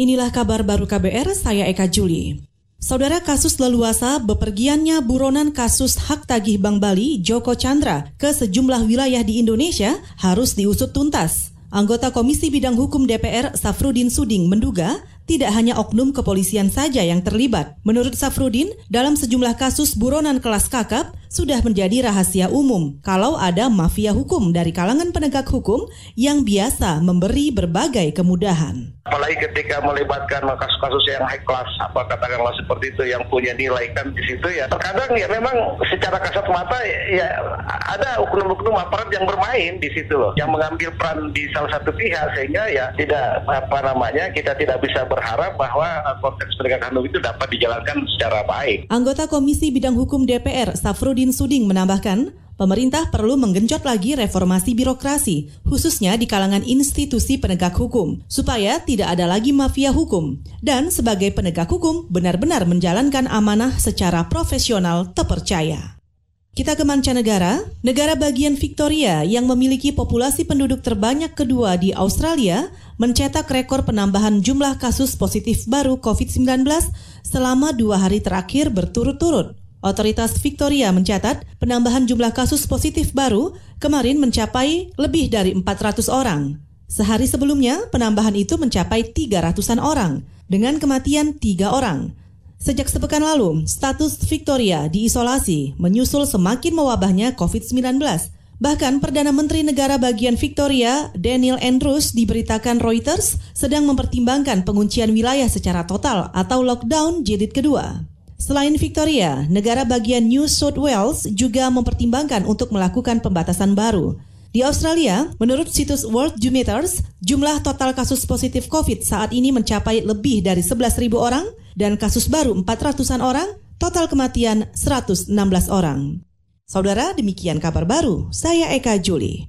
Inilah kabar baru KBR, saya Eka Juli. Saudara kasus leluasa bepergiannya buronan kasus hak tagih Bank Bali Joko Chandra ke sejumlah wilayah di Indonesia harus diusut tuntas. Anggota Komisi Bidang Hukum DPR Safrudin Suding menduga tidak hanya oknum kepolisian saja yang terlibat. Menurut Safrudin, dalam sejumlah kasus buronan kelas kakap sudah menjadi rahasia umum kalau ada mafia hukum dari kalangan penegak hukum yang biasa memberi berbagai kemudahan. Apalagi ketika melibatkan kasus-kasus yang high class, apa katakanlah seperti itu yang punya nilai kan di situ ya. Terkadang ya memang secara kasat mata ya ada oknum-oknum aparat yang bermain di situ loh, yang mengambil peran di salah satu pihak sehingga ya tidak apa namanya kita tidak bisa berharap bahwa konteks penegakan hukum itu dapat dijalankan secara baik. Anggota Komisi Bidang Hukum DPR Safrudin Nurdin Suding menambahkan, pemerintah perlu menggenjot lagi reformasi birokrasi, khususnya di kalangan institusi penegak hukum, supaya tidak ada lagi mafia hukum. Dan sebagai penegak hukum, benar-benar menjalankan amanah secara profesional terpercaya. Kita ke mancanegara, negara bagian Victoria yang memiliki populasi penduduk terbanyak kedua di Australia mencetak rekor penambahan jumlah kasus positif baru COVID-19 selama dua hari terakhir berturut-turut. Otoritas Victoria mencatat penambahan jumlah kasus positif baru kemarin mencapai lebih dari 400 orang. Sehari sebelumnya, penambahan itu mencapai 300-an orang, dengan kematian tiga orang. Sejak sepekan lalu, status Victoria diisolasi menyusul semakin mewabahnya COVID-19. Bahkan Perdana Menteri Negara bagian Victoria, Daniel Andrews, diberitakan Reuters sedang mempertimbangkan penguncian wilayah secara total atau lockdown jilid kedua. Selain Victoria, negara bagian New South Wales juga mempertimbangkan untuk melakukan pembatasan baru. Di Australia, menurut situs World Meters, jumlah total kasus positif COVID saat ini mencapai lebih dari 11.000 orang dan kasus baru 400-an orang, total kematian 116 orang. Saudara, demikian kabar baru. Saya Eka Juli.